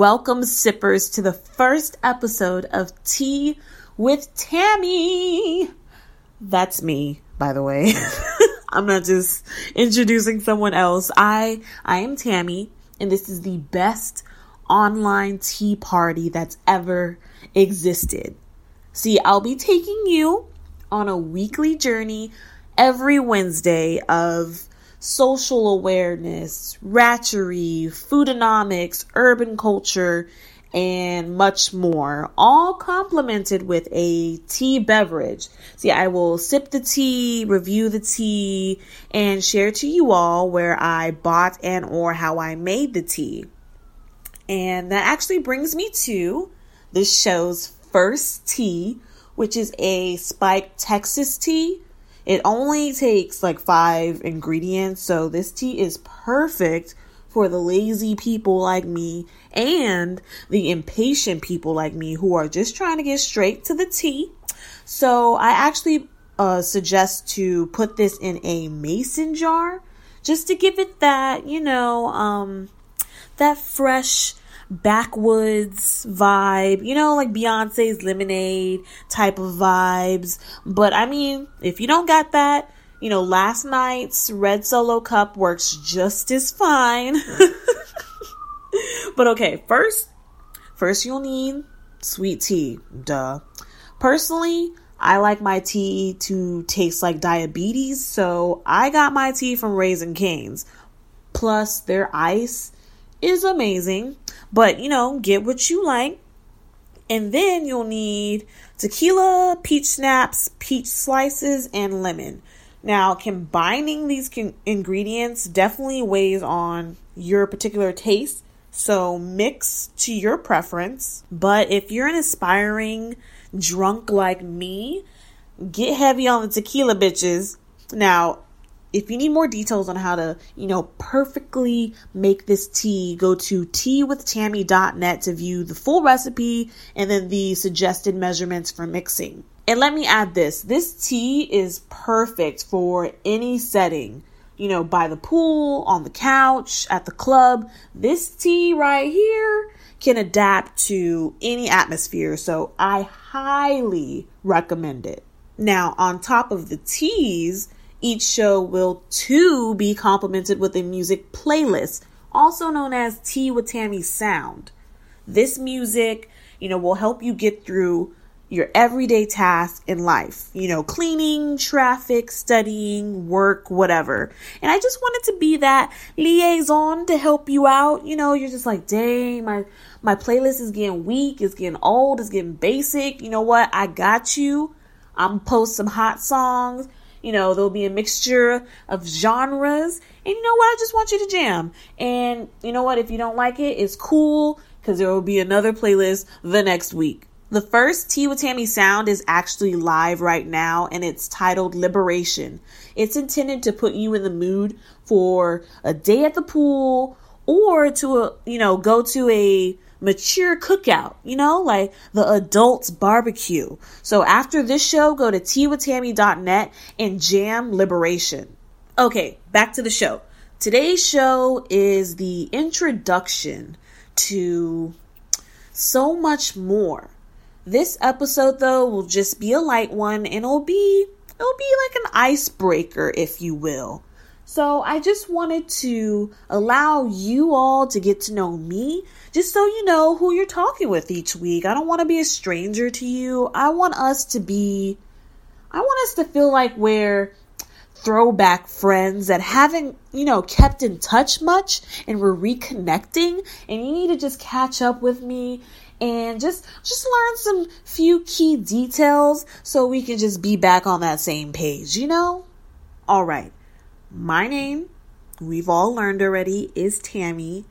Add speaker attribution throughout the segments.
Speaker 1: Welcome, sippers, to the first episode of Tea with Tammy. That's me, by the way. I'm not just introducing someone else. I I am Tammy, and this is the best online tea party that's ever existed. See, I'll be taking you on a weekly journey every Wednesday of social awareness, ratchery, foodonomics, urban culture, and much more, all complemented with a tea beverage. See, I will sip the tea, review the tea, and share to you all where I bought and or how I made the tea. And that actually brings me to this show's first tea, which is a spiked Texas tea it only takes like five ingredients, so this tea is perfect for the lazy people like me and the impatient people like me who are just trying to get straight to the tea. So I actually uh, suggest to put this in a mason jar just to give it that, you know, um, that fresh backwoods vibe, you know, like Beyonce's Lemonade type of vibes. But I mean, if you don't got that, you know, last night's red solo cup works just as fine. but okay, first, first you'll need sweet tea. Duh. Personally, I like my tea to taste like diabetes, so I got my tea from Raising Cane's. Plus, their ice is amazing. But, you know, get what you like. And then you'll need tequila, peach schnapps, peach slices, and lemon. Now, combining these ingredients definitely weighs on your particular taste. So mix to your preference. But if you're an aspiring drunk like me, get heavy on the tequila bitches. Now, if you need more details on how to, you know, perfectly make this tea, go to teawithtammy.net to view the full recipe and then the suggested measurements for mixing. And let me add this this tea is perfect for any setting. You know, by the pool, on the couch, at the club. This tea right here can adapt to any atmosphere. So I highly recommend it. Now, on top of the teas, each show will too be complemented with a music playlist, also known as Tea with Tammy Sound. This music, you know, will help you get through your everyday tasks in life, you know, cleaning, traffic, studying, work, whatever. And I just wanted to be that liaison to help you out. You know, you're just like, dang, my my playlist is getting weak, it's getting old, it's getting basic. You know what? I got you. I'm post some hot songs. You know, there'll be a mixture of genres. And you know what? I just want you to jam. And you know what? If you don't like it, it's cool because there will be another playlist the next week. The first Tea with Tammy sound is actually live right now and it's titled Liberation. It's intended to put you in the mood for a day at the pool or to, a, you know, go to a mature cookout, you know, like the adults barbecue. So after this show, go to teawithtammy.net and jam liberation. Okay, back to the show. Today's show is the introduction to so much more. This episode though will just be a light one and it'll be it'll be like an icebreaker if you will. So I just wanted to allow you all to get to know me, just so you know who you're talking with each week. I don't want to be a stranger to you. I want us to be, I want us to feel like we're throwback friends that haven't, you know, kept in touch much and we're reconnecting and you need to just catch up with me and just just learn some few key details so we can just be back on that same page, you know? All right. My name, we've all learned already, is Tammy,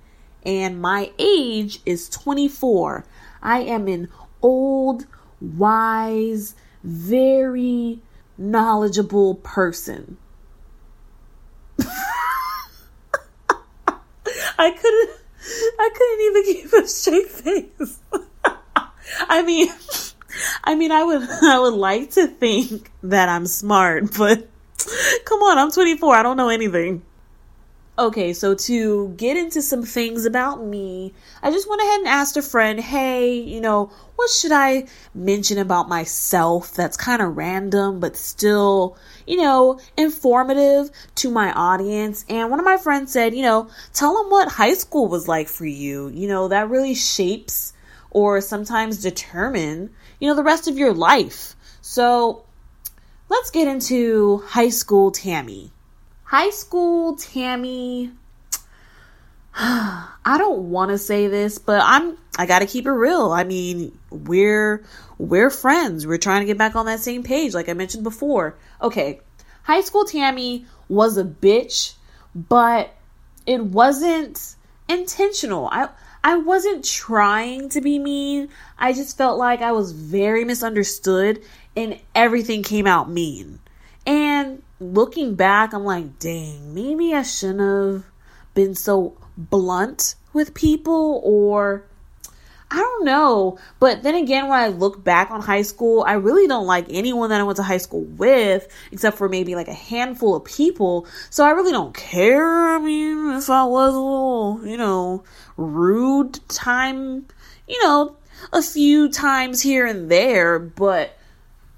Speaker 1: and my age is 24. I am an old, wise, very knowledgeable person. I couldn't I couldn't even keep a straight face. I mean I mean I would I would like to think that I'm smart, but Come on, I'm 24. I don't know anything. Okay, so to get into some things about me, I just went ahead and asked a friend, hey, you know, what should I mention about myself that's kind of random, but still, you know, informative to my audience? And one of my friends said, you know, tell them what high school was like for you. You know, that really shapes or sometimes determine, you know, the rest of your life. So let's get into high school Tammy. High school Tammy. I don't want to say this, but I'm I got to keep it real. I mean, we're we're friends. We're trying to get back on that same page like I mentioned before. Okay. High school Tammy was a bitch, but it wasn't intentional. I I wasn't trying to be mean. I just felt like I was very misunderstood and everything came out mean. And looking back, I'm like, dang, maybe I shouldn't have been so blunt with people or I don't know. But then again, when I look back on high school, I really don't like anyone that I went to high school with, except for maybe like a handful of people. So I really don't care. I mean, if I was a little, you know, rude time, you know, a few times here and there, but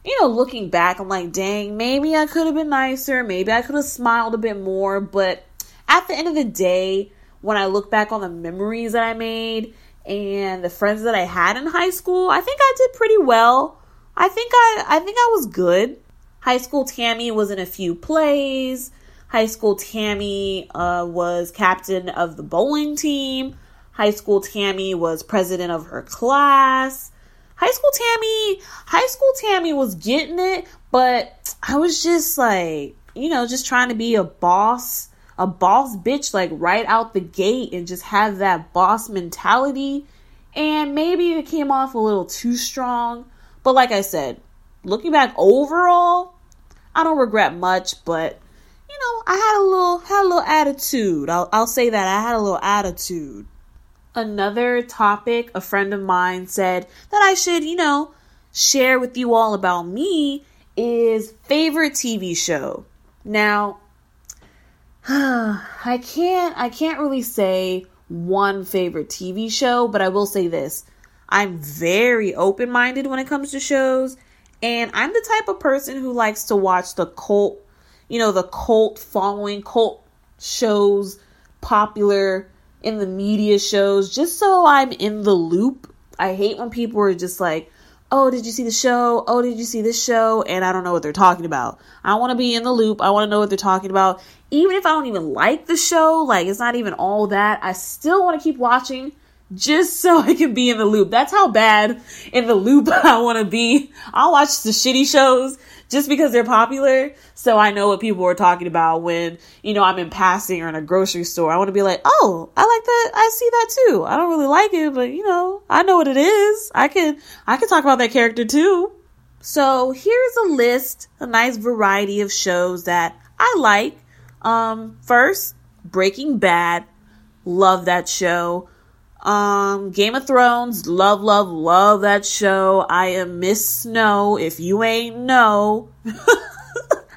Speaker 1: you know, looking back, I'm like, dang, maybe I could have been nicer. Maybe I could have smiled a bit more. But at the end of the day, when I look back on the memories that I made and the friends that I had in high school, I think I did pretty well. I think I I think I was good. High school Tammy was in a few plays. High school Tammy uh, was captain of the bowling team. High school Tammy was president of her class high school Tammy, high school Tammy was getting it, but I was just like, you know, just trying to be a boss, a boss bitch, like right out the gate and just have that boss mentality. And maybe it came off a little too strong. But like I said, looking back overall, I don't regret much, but you know, I had a little had a little attitude. I'll I'll say that I had a little attitude another topic a friend of mine said that I should, you know, share with you all about me is favorite TV show. Now, I can't I can't really say one favorite TV show, but I will say this. I'm very open-minded when it comes to shows, and I'm the type of person who likes to watch the cult, you know, the cult following cult shows popular in the media shows just so I'm in the loop. I hate when people are just like, oh, did you see the show? Oh, did you see this show? And I don't know what they're talking about. I want to be in the loop. I want to know what they're talking about. Even if I don't even like the show, like it's not even all that, I still want to keep watching just so I can be in the loop. That's how bad in the loop I want to be. I'll watch the shitty shows just because they're popular. So I know what people are talking about when, you know, I'm in passing or in a grocery store. I want to be like, oh, I like that. I see that too. I don't really like it, but you know, I know what it is. I can, I can talk about that character too. So here's a list, a nice variety of shows that I like. Um, first, Breaking Bad. Love that show. Um, Game of Thrones, love, love, love that show. I am Miss Snow. If you ain't know,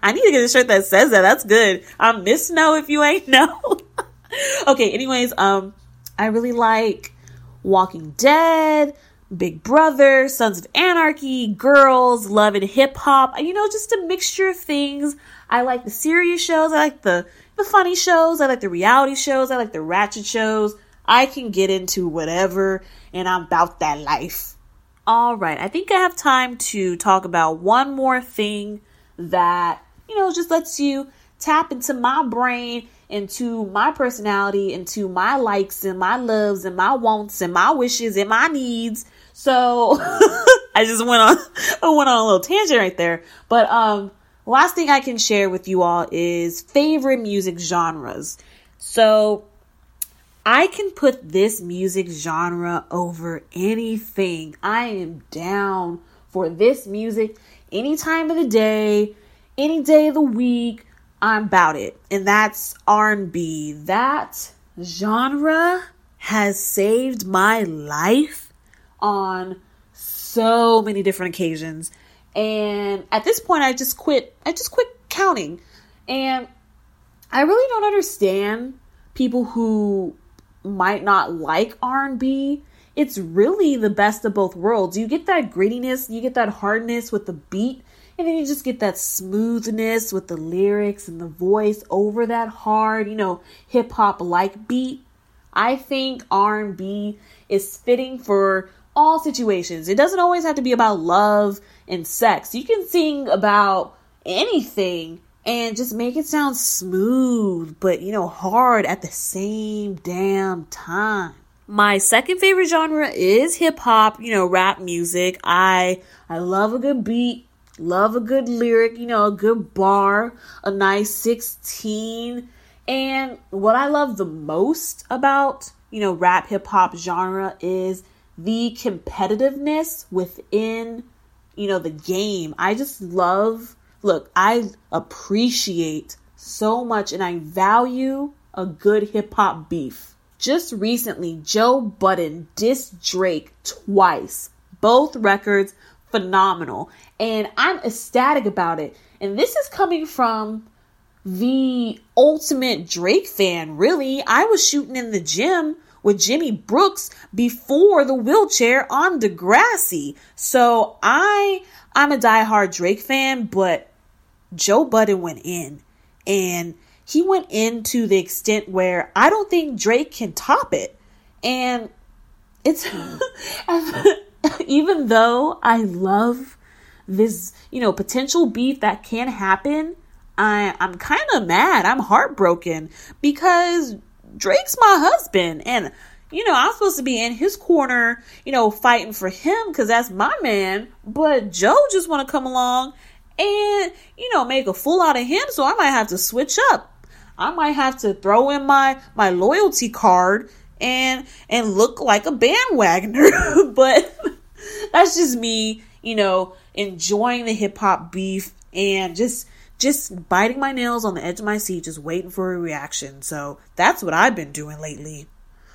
Speaker 1: I need to get a shirt that says that. That's good. I'm Miss Snow. If you ain't know. okay. Anyways, um, I really like Walking Dead, Big Brother, Sons of Anarchy, Girls, Love and Hip Hop. You know, just a mixture of things. I like the serious shows. I like the the funny shows. I like the reality shows. I like the ratchet shows. I can get into whatever and I'm about that life. All right, I think I have time to talk about one more thing that, you know, just lets you tap into my brain, into my personality, into my likes and my loves and my wants and my wishes and my needs. So I just went on I went on a little tangent right there. But um last thing I can share with you all is favorite music genres. So I can put this music genre over anything. I am down for this music any time of the day, any day of the week. I'm about it. And that's R&B. That genre has saved my life on so many different occasions. And at this point I just quit I just quit counting. And I really don't understand people who might not like R&B, it's really the best of both worlds. You get that grittiness, you get that hardness with the beat, and then you just get that smoothness with the lyrics and the voice over that hard, you know, hip hop like beat. I think R&B is fitting for all situations. It doesn't always have to be about love and sex. You can sing about anything and just make it sound smooth, but you know, hard at the same damn time. My second favorite genre is hip hop, you know, rap music. I I love a good beat, love a good lyric, you know, a good bar, a nice 16. And what I love the most about, you know, rap hip hop genre is the competitiveness within, you know, the game. I just love Look, I appreciate so much and I value a good hip hop beef. Just recently, Joe Budden dissed Drake twice. Both records phenomenal. And I'm ecstatic about it. And this is coming from the ultimate Drake fan, really. I was shooting in the gym with Jimmy Brooks before the wheelchair on Degrassi. So I I'm a diehard Drake fan, but Joe Budden went in and he went in to the extent where I don't think Drake can top it. And it's even though I love this, you know, potential beef that can happen, I I'm kind of mad. I'm heartbroken because Drake's my husband and you know, I'm supposed to be in his corner, you know, fighting for him cuz that's my man, but Joe just want to come along and you know make a fool out of him so i might have to switch up. I might have to throw in my my loyalty card and and look like a bandwagoner. But that's just me you know enjoying the hip hop beef and just just biting my nails on the edge of my seat just waiting for a reaction. So that's what i've been doing lately.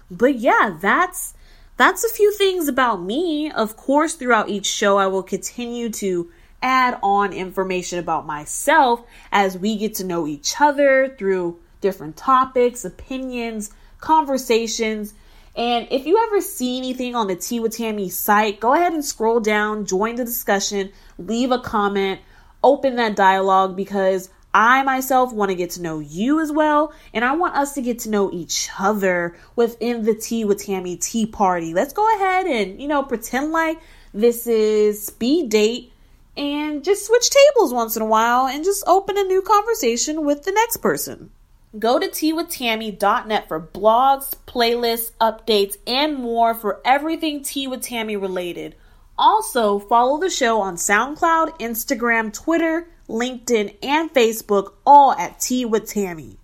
Speaker 1: But yeah that's that's a few things about me. Of course throughout each show i will continue to add on information about myself as we get to know each other through different topics, opinions, conversations. And if you ever see anything on the Tea with Tammy site, go ahead and scroll down, join the discussion, leave a comment, open that dialogue because I myself want to get to know you as well, and I want us to get to know each other within the Tea with Tammy Tea Party. Let's go ahead and, you know, pretend like this is speed date and just switch tables once in a while and just open a new conversation with the next person. Go to teawithtammy.net for blogs, playlists, updates, and more for everything Tea with Tammy related. Also, follow the show on SoundCloud, Instagram, Twitter, LinkedIn, and Facebook, all at Tea with Tammy.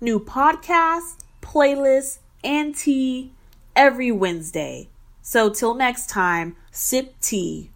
Speaker 1: New podcasts, playlists, and tea every Wednesday. So, till next time, sip tea.